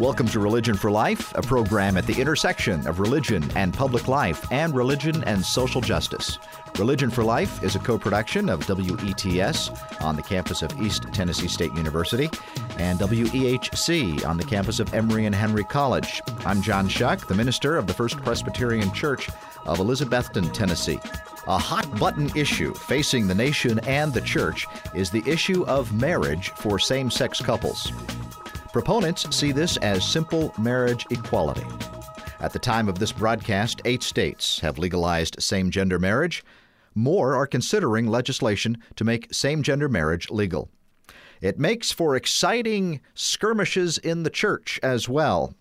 Welcome to Religion for Life, a program at the intersection of religion and public life and religion and social justice. Religion for Life is a co production of WETS on the campus of East Tennessee State University and WEHC on the campus of Emory and Henry College. I'm John Shuck, the minister of the First Presbyterian Church of Elizabethton, Tennessee. A hot button issue facing the nation and the church is the issue of marriage for same sex couples. Proponents see this as simple marriage equality. At the time of this broadcast, eight states have legalized same gender marriage. More are considering legislation to make same gender marriage legal. It makes for exciting skirmishes in the church as well.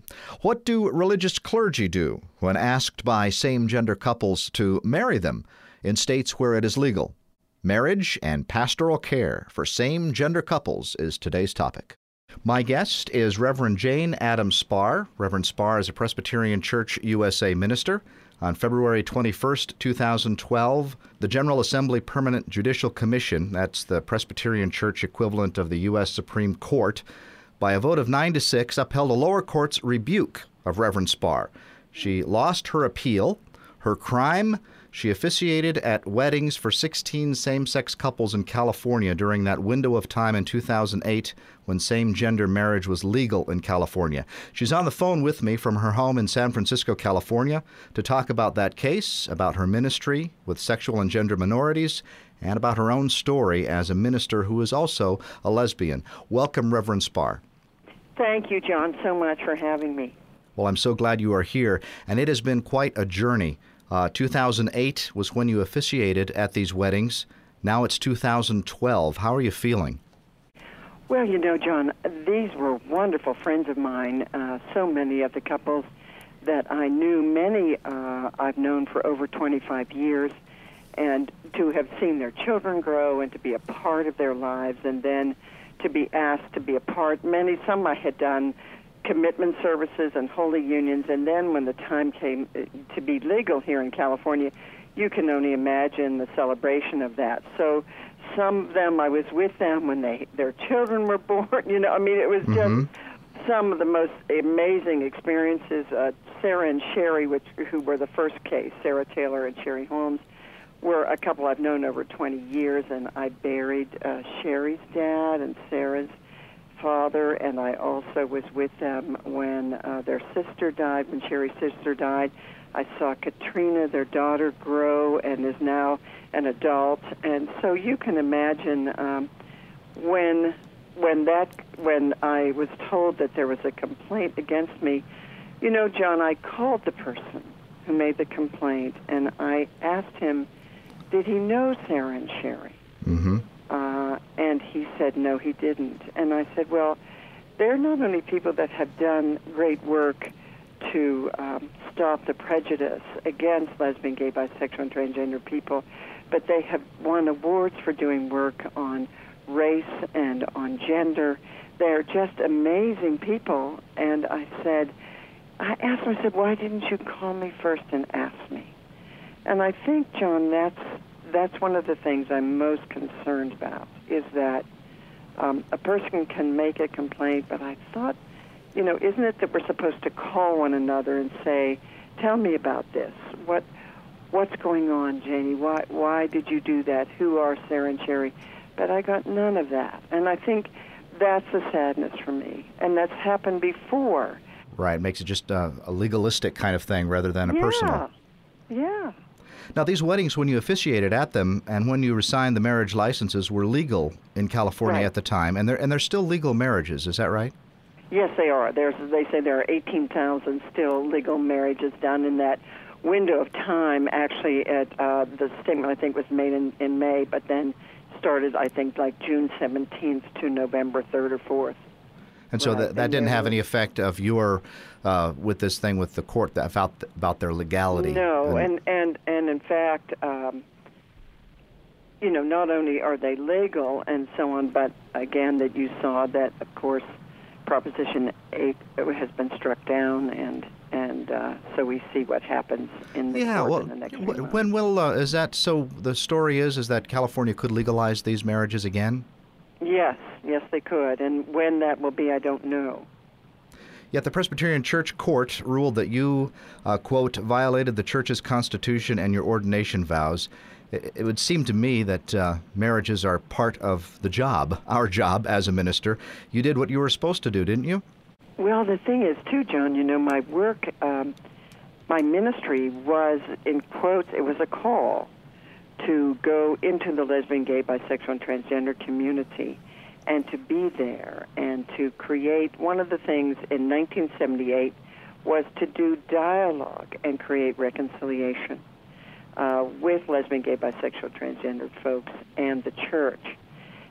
What do religious clergy do when asked by same gender couples to marry them in states where it is legal? Marriage and pastoral care for same gender couples is today's topic. My guest is Reverend Jane Adams Spahr. Reverend Spahr is a Presbyterian Church USA minister. On February 21, 2012, the General Assembly Permanent Judicial Commission, that's the Presbyterian Church equivalent of the U.S. Supreme Court, by a vote of 9 to 6, upheld a lower court's rebuke of Reverend Spahr. She lost her appeal. Her crime she officiated at weddings for 16 same sex couples in California during that window of time in 2008 when same gender marriage was legal in California. She's on the phone with me from her home in San Francisco, California, to talk about that case, about her ministry with sexual and gender minorities, and about her own story as a minister who is also a lesbian. Welcome, Reverend Spahr. Thank you, John, so much for having me. Well, I'm so glad you are here, and it has been quite a journey uh, 2008 was when you officiated at these weddings. Now it's 2012. How are you feeling? Well, you know, John, these were wonderful friends of mine. Uh, so many of the couples that I knew, many uh, I've known for over 25 years, and to have seen their children grow and to be a part of their lives, and then to be asked to be a part. Many, some I had done commitment services and holy unions. And then when the time came uh, to be legal here in California, you can only imagine the celebration of that. So some of them, I was with them when they their children were born. You know, I mean, it was just mm-hmm. some of the most amazing experiences. Uh, Sarah and Sherry, which who were the first case, Sarah Taylor and Sherry Holmes, were a couple I've known over 20 years, and I buried uh, Sherry's dad and Sarah's father, and I also was with them when uh, their sister died, when Sherry's sister died. I saw Katrina, their daughter, grow and is now an adult, and so you can imagine um, when when that when I was told that there was a complaint against me. You know, John, I called the person who made the complaint, and I asked him, did he know Sarah and Sherry? Mm-hmm. And he said, no, he didn't. And I said, well, they're not only people that have done great work to um, stop the prejudice against lesbian, gay, bisexual, and transgender people, but they have won awards for doing work on race and on gender. They're just amazing people. And I said, I asked him, I said, why didn't you call me first and ask me? And I think, John, that's that's one of the things I'm most concerned about is that um, a person can make a complaint, but I thought, you know, isn't it that we're supposed to call one another and say, "Tell me about this. What what's going on, Janie? Why why did you do that? Who are Sarah and Sherry?" But I got none of that, and I think that's a sadness for me, and that's happened before. Right, it makes it just a, a legalistic kind of thing rather than a yeah. personal. Yeah. Now, these weddings, when you officiated at them and when you signed the marriage licenses, were legal in California right. at the time, and they're and they're still legal marriages. Is that right? Yes, they are. There's they say there are 18,000 still legal marriages done in that window of time. Actually, at uh, the statement I think was made in in May, but then started I think like June 17th to November 3rd or 4th. And so right. that, that didn't have any effect of your uh, with this thing with the court that about about their legality. No, and and and in fact, um, you know, not only are they legal and so on, but again, that you saw that of course, Proposition Eight has been struck down, and and uh, so we see what happens in the yeah. well, in the next when will uh, is that? So the story is is that California could legalize these marriages again. Yes, yes, they could. And when that will be, I don't know. Yet the Presbyterian Church Court ruled that you, uh, quote, violated the church's constitution and your ordination vows. It, it would seem to me that uh, marriages are part of the job, our job as a minister. You did what you were supposed to do, didn't you? Well, the thing is, too, John, you know, my work, um, my ministry was, in quotes, it was a call go into the lesbian, gay, bisexual, and transgender community and to be there and to create. One of the things in 1978 was to do dialogue and create reconciliation uh, with lesbian, gay, bisexual, transgender folks and the church.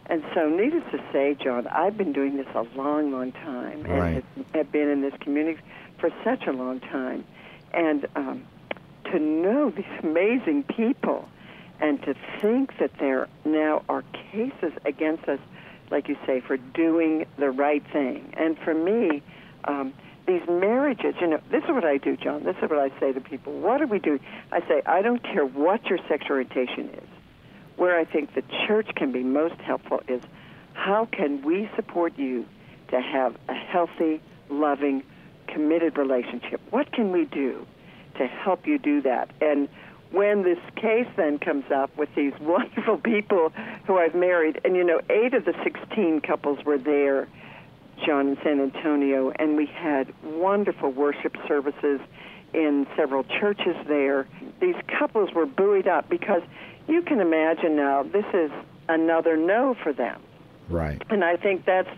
And so, needless to say, John, I've been doing this a long, long time, right. and have been in this community for such a long time. And um, to know these amazing people, and to think that there now are cases against us like you say, for doing the right thing. And for me, um, these marriages, you know, this is what I do, John. This is what I say to people. What do we do? I say, I don't care what your sexual orientation is. Where I think the church can be most helpful is how can we support you to have a healthy, loving, committed relationship? What can we do to help you do that? And when this case then comes up with these wonderful people who I've married, and you know, eight of the 16 couples were there, John, in San Antonio, and we had wonderful worship services in several churches there. These couples were buoyed up because you can imagine now this is another no for them. Right. And I think that's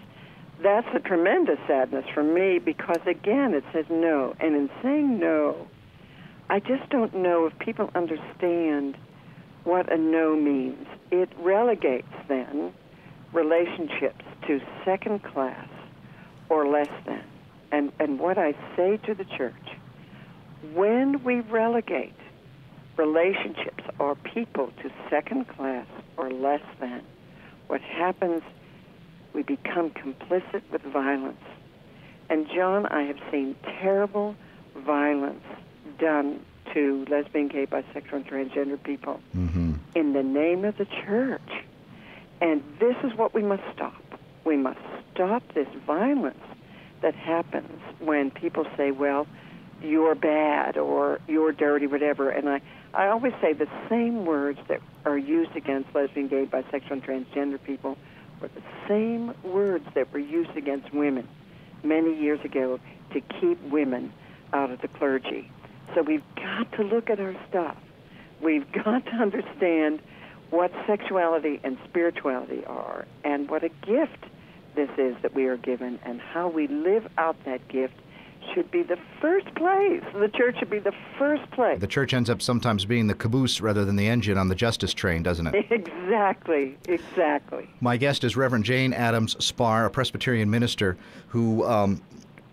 that's a tremendous sadness for me because again it says no, and in saying no, I just don't know if people understand what a no means. It relegates then relationships to second class or less than. And, and what I say to the church, when we relegate relationships or people to second class or less than, what happens, we become complicit with violence. And John, I have seen terrible violence done to lesbian, gay, bisexual, and transgender people mm-hmm. in the name of the church. And this is what we must stop. We must stop this violence that happens when people say, well, you're bad or you're dirty, whatever. And I, I always say the same words that are used against lesbian, gay, bisexual, and transgender people were the same words that were used against women many years ago to keep women out of the clergy. So we've got to look at our stuff. We've got to understand what sexuality and spirituality are and what a gift this is that we are given and how we live out that gift should be the first place. The church should be the first place. The church ends up sometimes being the caboose rather than the engine on the justice train, doesn't it? Exactly, exactly. My guest is Reverend Jane Adams Spahr, a Presbyterian minister who um,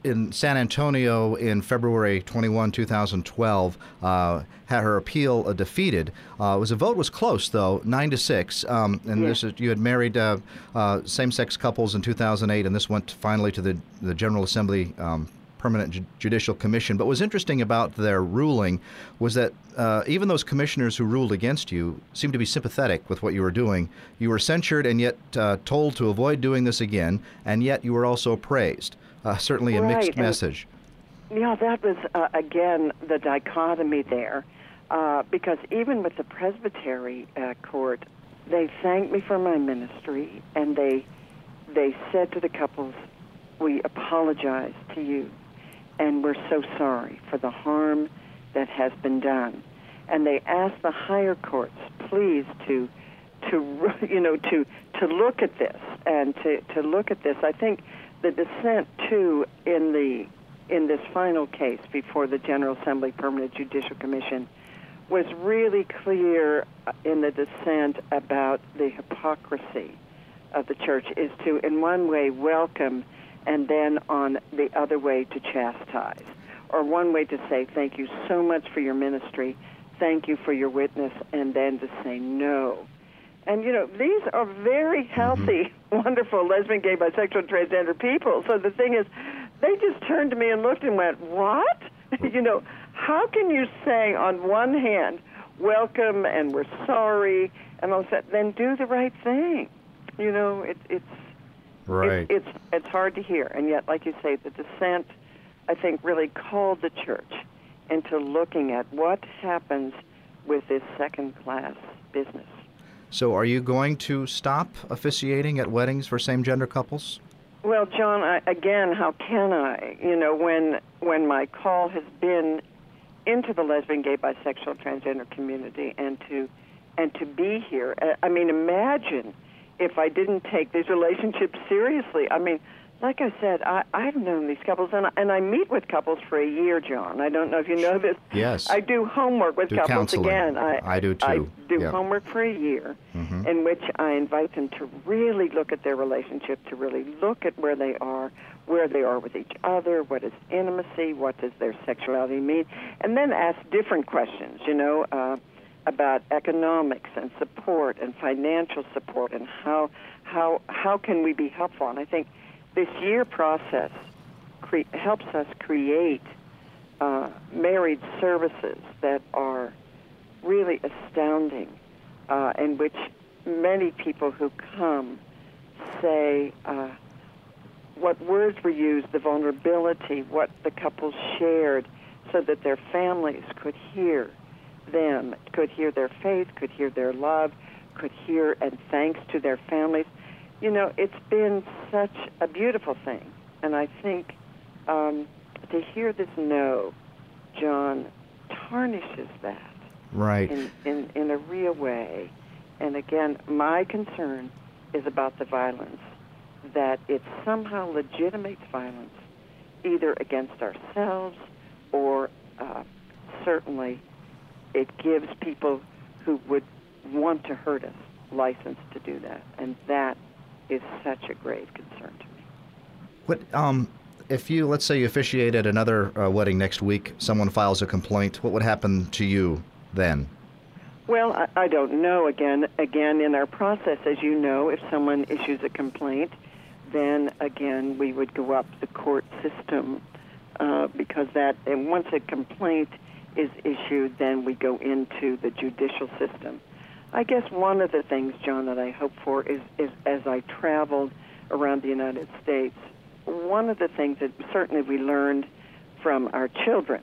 in San Antonio in February 21, 2012, uh, had her appeal uh, defeated. Uh, it was a vote was close though, nine to six. Um, and yeah. this is, you had married uh, uh, same-sex couples in 2008, and this went finally to the the General Assembly. Um, Permanent Ju- Judicial Commission. But what was interesting about their ruling was that uh, even those commissioners who ruled against you seemed to be sympathetic with what you were doing. You were censured and yet uh, told to avoid doing this again, and yet you were also praised uh, certainly a right. mixed and, message. Yeah, that was uh, again the dichotomy there, uh, because even with the Presbytery uh, court, they thanked me for my ministry, and they they said to the couples, "We apologize to you, and we're so sorry for the harm that has been done." And they asked the higher courts, please, to to you know to to look at this and to to look at this. I think the dissent too in the in this final case before the General Assembly Permanent Judicial Commission was really clear in the dissent about the hypocrisy of the church is to in one way welcome and then on the other way to chastise. Or one way to say thank you so much for your ministry. Thank you for your witness and then to say no and you know, these are very healthy, mm-hmm. wonderful lesbian, gay, bisexual, transgender people. So the thing is, they just turned to me and looked and went, "What? you know, how can you say on one hand, welcome and we're sorry, and all that, then do the right thing? You know, it, it's right. It, it's it's hard to hear, and yet, like you say, the dissent I think, really called the church into looking at what happens with this second class business. So, are you going to stop officiating at weddings for same gender couples? Well, John, I, again, how can I? You know, when when my call has been into the lesbian, gay, bisexual, transgender community, and to and to be here. Uh, I mean, imagine if I didn't take these relationships seriously. I mean, like I said, I, I've known these couples, and, and I meet with couples for a year, John. I don't know if you know this. Yes. I do homework with do couples counseling. again. I, I do too. I do yep. homework for a year, mm-hmm. in which I invite them to really look at their relationship, to really look at where they are, where they are with each other, what is intimacy, what does their sexuality mean, and then ask different questions. You know. Uh, about economics and support and financial support and how how how can we be helpful and I think this year process cre- helps us create uh, married services that are really astounding, uh, in which many people who come say uh, what words were used, the vulnerability, what the couples shared, so that their families could hear them, could hear their faith, could hear their love, could hear and thanks to their families you know, it's been such a beautiful thing. And I think um, to hear this no, John, tarnishes that. Right. In, in, in a real way. And again, my concern is about the violence, that it somehow legitimates violence, either against ourselves or uh, certainly it gives people who would want to hurt us license to do that. And that is such a grave concern to me. What um, if you let's say you officiate at another uh, wedding next week, someone files a complaint, what would happen to you then? Well, I, I don't know. Again, again, in our process, as you know, if someone issues a complaint, then again we would go up the court system uh, because that and once a complaint is issued, then we go into the judicial system. I guess one of the things, John, that I hope for is, is as I traveled around the United States, one of the things that certainly we learned from our children,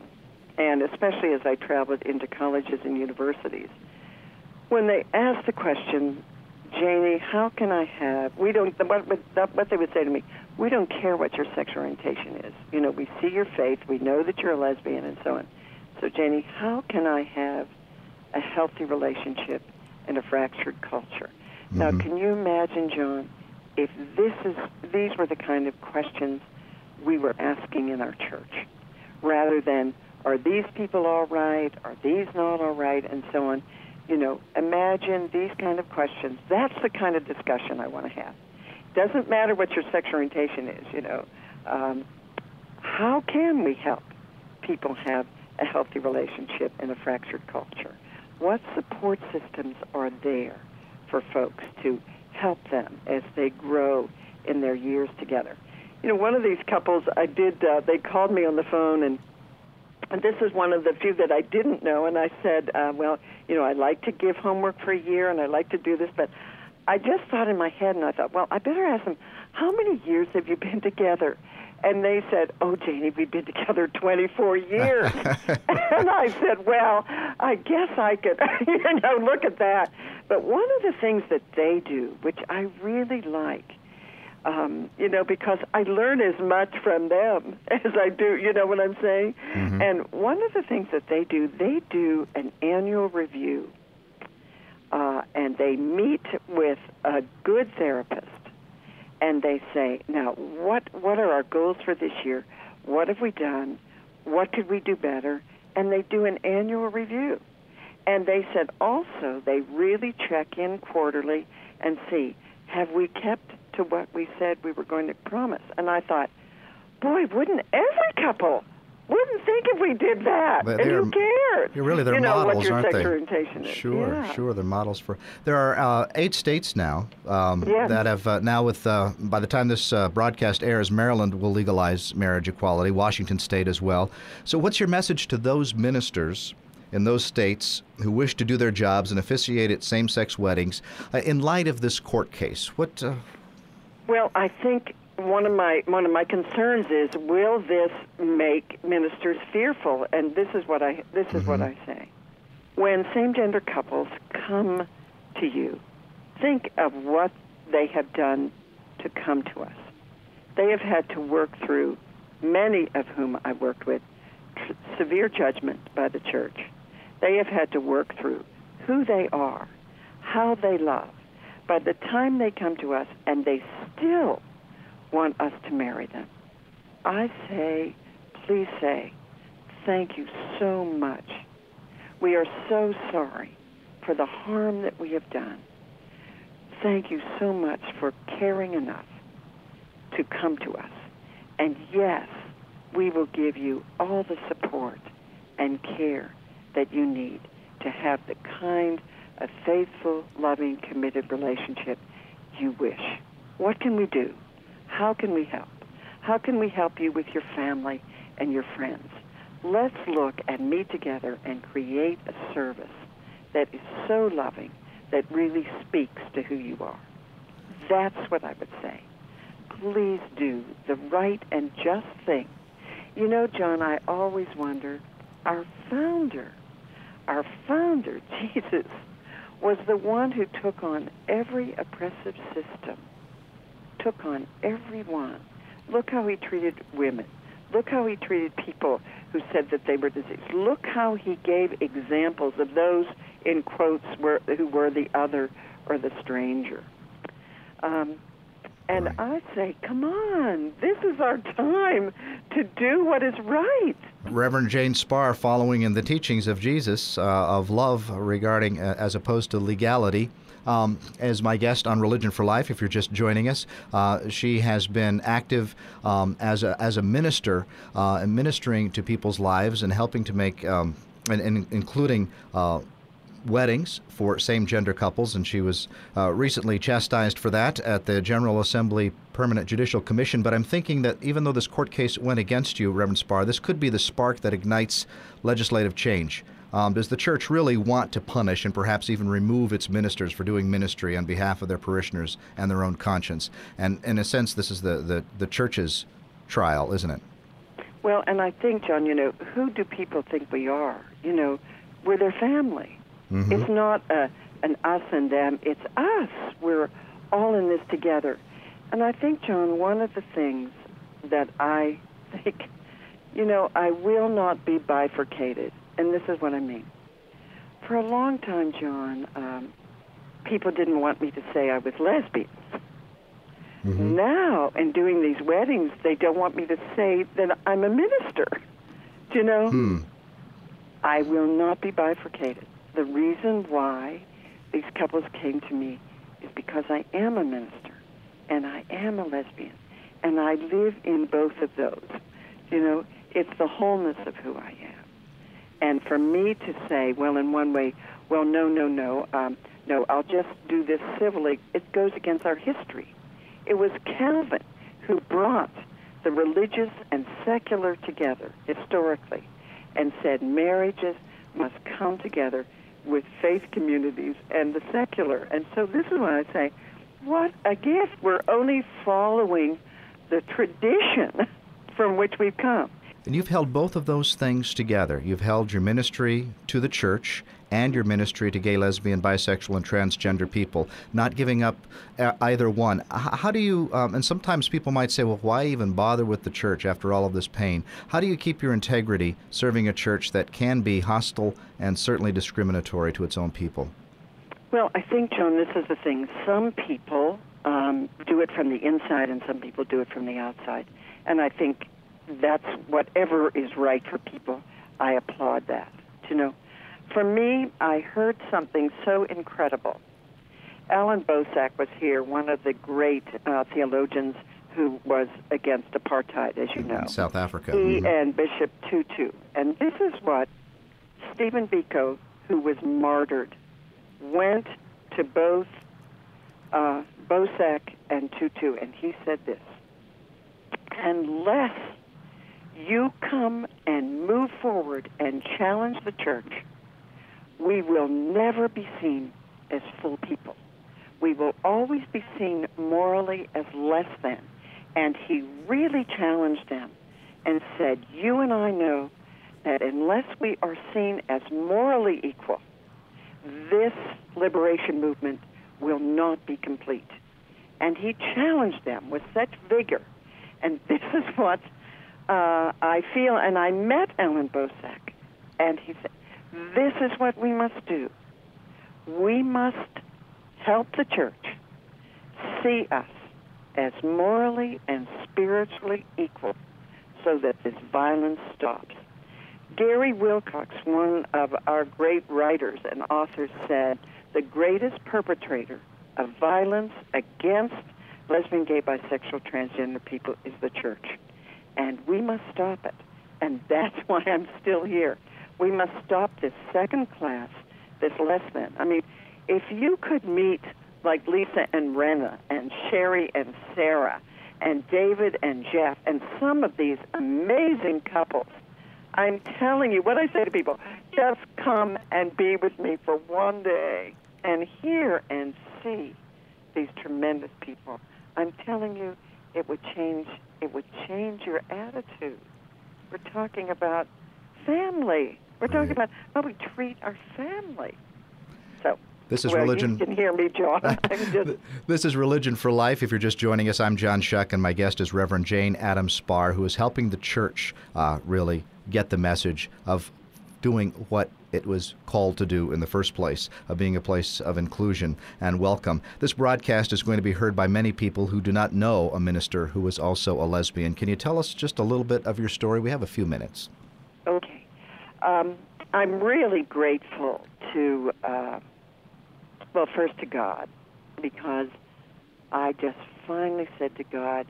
and especially as I traveled into colleges and universities, when they asked the question, Janie, how can I have? We don't. What, what they would say to me, we don't care what your sexual orientation is. You know, we see your faith, we know that you're a lesbian, and so on. So, Janie, how can I have a healthy relationship in a fractured culture. Mm-hmm. Now, can you imagine, John, if this is these were the kind of questions we were asking in our church, rather than are these people all right, are these not all right, and so on. You know, imagine these kind of questions. That's the kind of discussion I want to have. Doesn't matter what your sexual orientation is. You know, um, how can we help people have a healthy relationship in a fractured culture? What support systems are there for folks to help them as they grow in their years together? You know, one of these couples, I did, uh, they called me on the phone, and, and this is one of the few that I didn't know, and I said, uh, well, you know, I like to give homework for a year, and I like to do this, but I just thought in my head, and I thought, well, I better ask them, how many years have you been together? And they said, "Oh, Janie, we've been together 24 years." and I said, "Well, I guess I could, you know, look at that." But one of the things that they do, which I really like, um, you know, because I learn as much from them as I do, you know what I'm saying? Mm-hmm. And one of the things that they do, they do an annual review, uh, and they meet with a good therapist and they say, now, what, what are our goals for this year? What have we done? What could we do better? And they do an annual review. And they said also they really check in quarterly and see, have we kept to what we said we were going to promise? And I thought, boy, wouldn't every couple wouldn't think if we did that. And who cares? You're really they're you know, models, what your aren't they? orientation is. Sure, yeah. sure. They're models for. There are uh, eight states now um, yes. that have uh, now with. Uh, by the time this uh, broadcast airs, Maryland will legalize marriage equality. Washington State as well. So, what's your message to those ministers? In those states who wish to do their jobs and officiate at same-sex weddings, uh, in light of this court case, what? Uh, well, I think one of my one of my concerns is will this make ministers fearful? And this is what I this is mm-hmm. what I say. When same-gender couples come to you, think of what they have done to come to us. They have had to work through many of whom I worked with tr- severe judgment by the church. They have had to work through who they are, how they love. By the time they come to us and they still want us to marry them, I say, please say, thank you so much. We are so sorry for the harm that we have done. Thank you so much for caring enough to come to us. And yes, we will give you all the support and care that you need to have the kind of faithful, loving, committed relationship you wish. What can we do? How can we help? How can we help you with your family and your friends? Let's look and meet together and create a service that is so loving that really speaks to who you are. That's what I would say. Please do the right and just thing. You know, John, I always wonder our founder, our founder, Jesus, was the one who took on every oppressive system, took on everyone. Look how he treated women. Look how he treated people who said that they were diseased. Look how he gave examples of those, in quotes, were, who were the other or the stranger. Um, and right. I say, come on, this is our time to do what is right. Reverend Jane Spahr, following in the teachings of Jesus uh, of love regarding uh, as opposed to legality. Um, as my guest on Religion for Life, if you're just joining us, uh, she has been active um, as, a, as a minister, uh, ministering to people's lives and helping to make, um, and, and, including uh, weddings for same gender couples, and she was uh, recently chastised for that at the General Assembly Permanent Judicial Commission. But I'm thinking that even though this court case went against you, Reverend Spahr, this could be the spark that ignites legislative change. Um, does the church really want to punish and perhaps even remove its ministers for doing ministry on behalf of their parishioners and their own conscience? And in a sense, this is the, the, the church's trial, isn't it? Well, and I think, John, you know, who do people think we are? You know, we're their family. Mm-hmm. It's not a, an us and them, it's us. We're all in this together. And I think, John, one of the things that I think, you know, I will not be bifurcated. And this is what I mean. For a long time, John, um, people didn't want me to say I was lesbian. Mm-hmm. Now, in doing these weddings, they don't want me to say that I'm a minister. Do you know? Hmm. I will not be bifurcated the reason why these couples came to me is because I am a minister and I am a lesbian and I live in both of those. You know, it's the wholeness of who I am. And for me to say, well, in one way, well, no, no, no, um, no, I'll just do this civilly, it goes against our history. It was Calvin who brought the religious and secular together historically and said marriages must come together with faith communities and the secular. And so this is what I say, what a gift. We're only following the tradition from which we've come. And you've held both of those things together. You've held your ministry to the church and your ministry to gay, lesbian, bisexual, and transgender people, not giving up uh, either one. How do you, um, and sometimes people might say, well, why even bother with the church after all of this pain? How do you keep your integrity serving a church that can be hostile and certainly discriminatory to its own people? Well, I think, John, this is the thing. Some people um, do it from the inside, and some people do it from the outside. And I think that's whatever is right for people. I applaud that. You know, for me, I heard something so incredible. Allan Boesak was here, one of the great uh, theologians who was against apartheid, as you know. South Africa. He mm-hmm. and Bishop Tutu. And this is what Stephen Biko, who was martyred, went to both uh, Boesak and Tutu, and he said this Unless you come and move forward and challenge the church, we will never be seen as full people. We will always be seen morally as less than. And he really challenged them and said, You and I know that unless we are seen as morally equal, this liberation movement will not be complete. And he challenged them with such vigor. And this is what uh, I feel. And I met Allan Boesak, and he said, This is what we must do. We must help the church see us as morally and spiritually equal so that this violence stops. Gary Wilcox, one of our great writers and authors, said the greatest perpetrator of violence against lesbian, gay, bisexual, transgender people is the church. And we must stop it. And that's why I'm still here. We must stop this second class, this less than. I mean, if you could meet like Lisa and Rena and Sherry and Sarah and David and Jeff and some of these amazing couples, I'm telling you, what I say to people, just come and be with me for one day and hear and see these tremendous people. I'm telling you, it would change. It would change your attitude. We're talking about family. We're talking about how we treat our family. So this is well, religion. You can hear me, John. just... this is religion for life. If you're just joining us, I'm John Shuck, and my guest is Reverend Jane Adams Spahr, who is helping the church uh, really get the message of doing what it was called to do in the first place, of being a place of inclusion and welcome. This broadcast is going to be heard by many people who do not know a minister who is also a lesbian. Can you tell us just a little bit of your story? We have a few minutes. Okay. Um, I'm really grateful to. Uh, well, first to God, because I just finally said to God,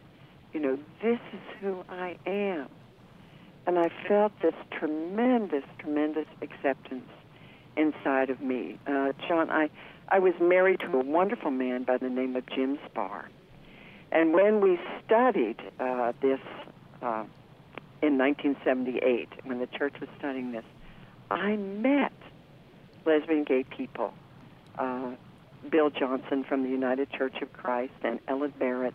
you know, this is who I am. And I felt this tremendous, tremendous acceptance inside of me. Uh, John, I, I was married to a wonderful man by the name of Jim Spahr. And when we studied uh, this uh, in 1978, when the church was studying this, I met lesbian gay people uh, Bill Johnson from the United Church of Christ and Ellen Barrett,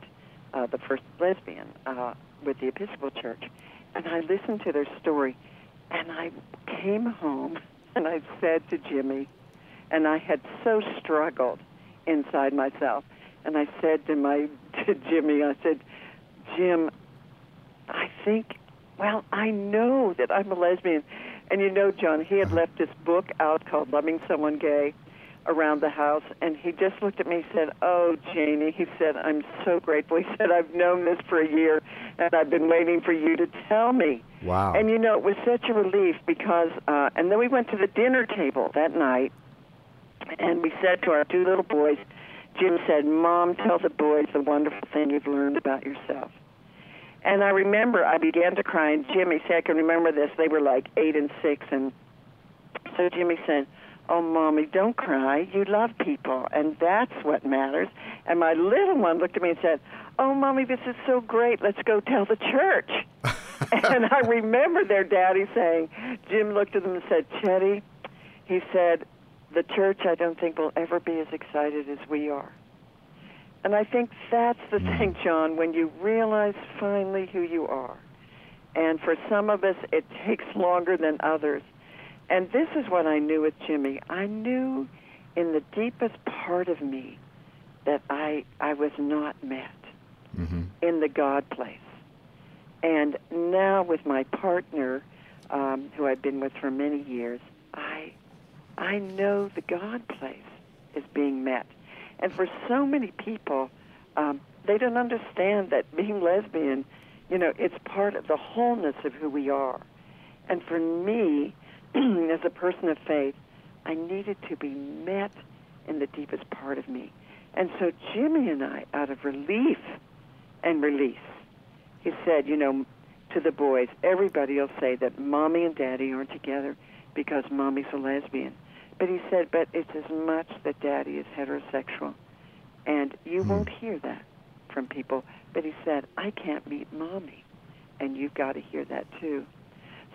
uh, the first lesbian uh, with the Episcopal Church. And I listened to their story, and I came home and I said to Jimmy, and I had so struggled inside myself, and I said to my to Jimmy, I said, Jim, I think, well, I know that I'm a lesbian. And you know, John, he had left this book out called Loving Someone Gay around the house and he just looked at me and said, Oh, Janie, he said, I'm so grateful. He said, I've known this for a year and I've been waiting for you to tell me. Wow. And you know, it was such a relief because, uh, and then we went to the dinner table that night and we said to our two little boys, Jim said, Mom, tell the boys the wonderful thing you've learned about yourself. And I remember I began to cry, and Jimmy said, I can remember this. They were like eight and six, and so Jimmy said, Oh, mommy, don't cry. You love people, and that's what matters. And my little one looked at me and said, Oh, mommy, this is so great. Let's go tell the church. and I remember their daddy saying, Jim looked at them and said, Chetty, he said, the church I don't think will ever be as excited as we are. And I think that's the mm. thing, John, when you realize finally who you are. And for some of us, it takes longer than others and this is what I knew with Jimmy. I knew in the deepest part of me that I I was not met mm-hmm. in the God place. And now with my partner, um, who I've been with for many years, I I know the God place is being met. And for so many people, um, they don't understand that being lesbian, you know, it's part of the wholeness of who we are. And for me, as a person of faith, I needed to be met in the deepest part of me. And so Jimmy and I, out of relief and release, he said, you know, to the boys, everybody will say that mommy and daddy aren't together because mommy's a lesbian. But he said, but it's as much that daddy is heterosexual. And you hmm. won't hear that from people. But he said, I can't meet mommy. And you've got to hear that too.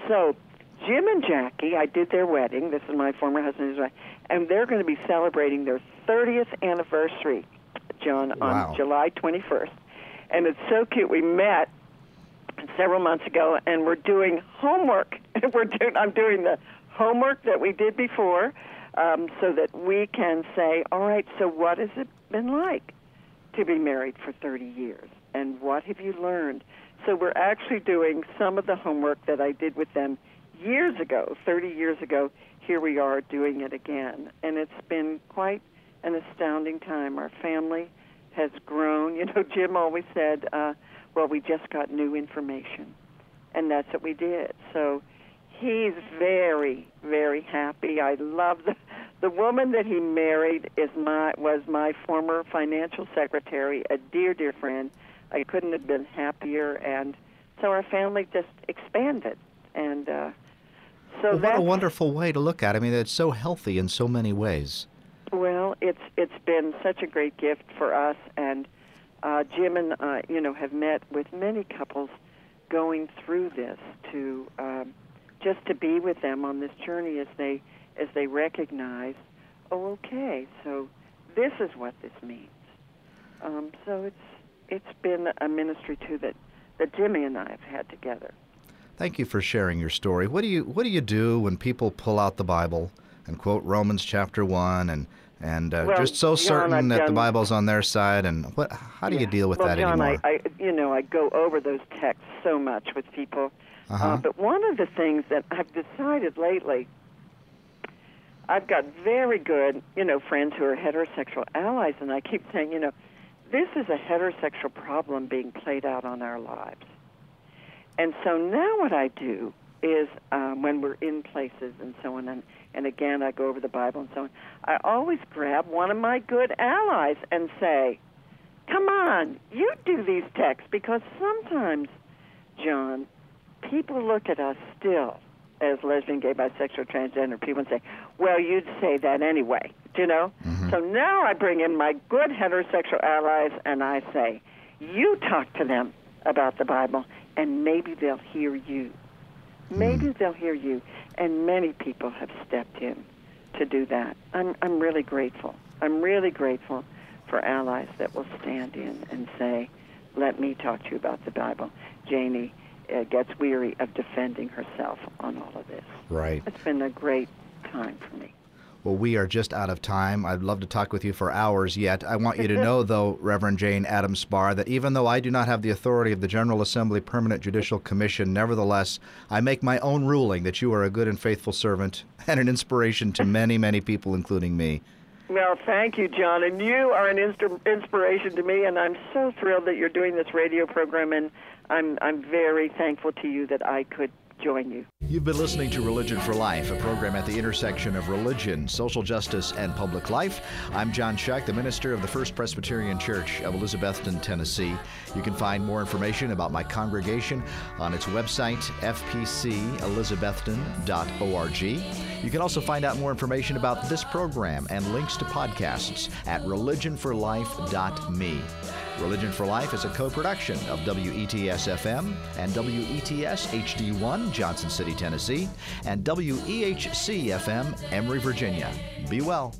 So Jim and Jackie, I did their wedding. This is my former husband's wife, and they're going to be celebrating their 30th anniversary, John, on wow. July 21st. and it's so cute. We met several months ago, and we're doing homework. we're doing. I'm doing the homework that we did before, um, so that we can say, all right. So what has it been like to be married for 30 years, and what have you learned? So we're actually doing some of the homework that I did with them years ago, 30 years ago. Here we are doing it again, and it's been quite an astounding time. Our family has grown. You know, Jim always said. Uh, well, we just got new information. And that's what we did. So he's very, very happy. I love the the woman that he married is my was my former financial secretary, a dear, dear friend. I couldn't have been happier and so our family just expanded and uh so well, what a wonderful way to look at it. I mean, it's so healthy in so many ways. Well, it's it's been such a great gift for us, and uh, Jim and I, you know, have met with many couples going through this to um, just to be with them on this journey as they as they recognize, oh, okay, so this is what this means. Um, so it's it's been a ministry too that that Jimmy and I have had together. Thank you for sharing your story. What do you what do you do when people pull out the Bible and quote Romans chapter one and and uh, well, just so John, certain that done, the Bible's on their side. And what? How do yeah. you deal with well, that John, anymore? I, I, you know, I go over those texts so much with people. Uh-huh. Uh, but one of the things that I've decided lately, I've got very good, you know, friends who are heterosexual allies, and I keep saying, you know, this is a heterosexual problem being played out on our lives. And so now what I do is um, when we're in places and so on, and, and again I go over the Bible and so on, I always grab one of my good allies and say, "Come on, you do these texts," because sometimes, John, people look at us still as lesbian, gay, bisexual, transgender people and say, "Well, you'd say that anyway," do you know. Mm-hmm. So now I bring in my good heterosexual allies and I say, "You talk to them about the Bible, and maybe they'll hear you." Maybe they'll hear you. And many people have stepped in to do that. I'm, I'm really grateful. I'm really grateful for allies that will stand in and say, let me talk to you about the Bible. Janie uh, gets weary of defending herself on all of this. Right. It's been a great time for me. Well, we are just out of time. I'd love to talk with you for hours yet. I want you to know, though, Reverend Jane Adams Spahr, that even though I do not have the authority of the General Assembly Permanent Judicial Commission, nevertheless, I make my own ruling that you are a good and faithful servant and an inspiration to many, many people, including me. Well, thank you, John. And you are an inst- inspiration to me, and I'm so thrilled that you're doing this radio program, and I'm, I'm very thankful to you that I could join you. You've been listening to Religion for Life, a program at the intersection of religion, social justice, and public life. I'm John Shuck, the minister of the First Presbyterian Church of Elizabethton, Tennessee. You can find more information about my congregation on its website, fpcelizabethton.org. You can also find out more information about this program and links to podcasts at religionforlife.me. Religion for Life is a co production of WETS FM and WETS HD1, Johnson City, Tennessee, and WEHC FM, Emory, Virginia. Be well.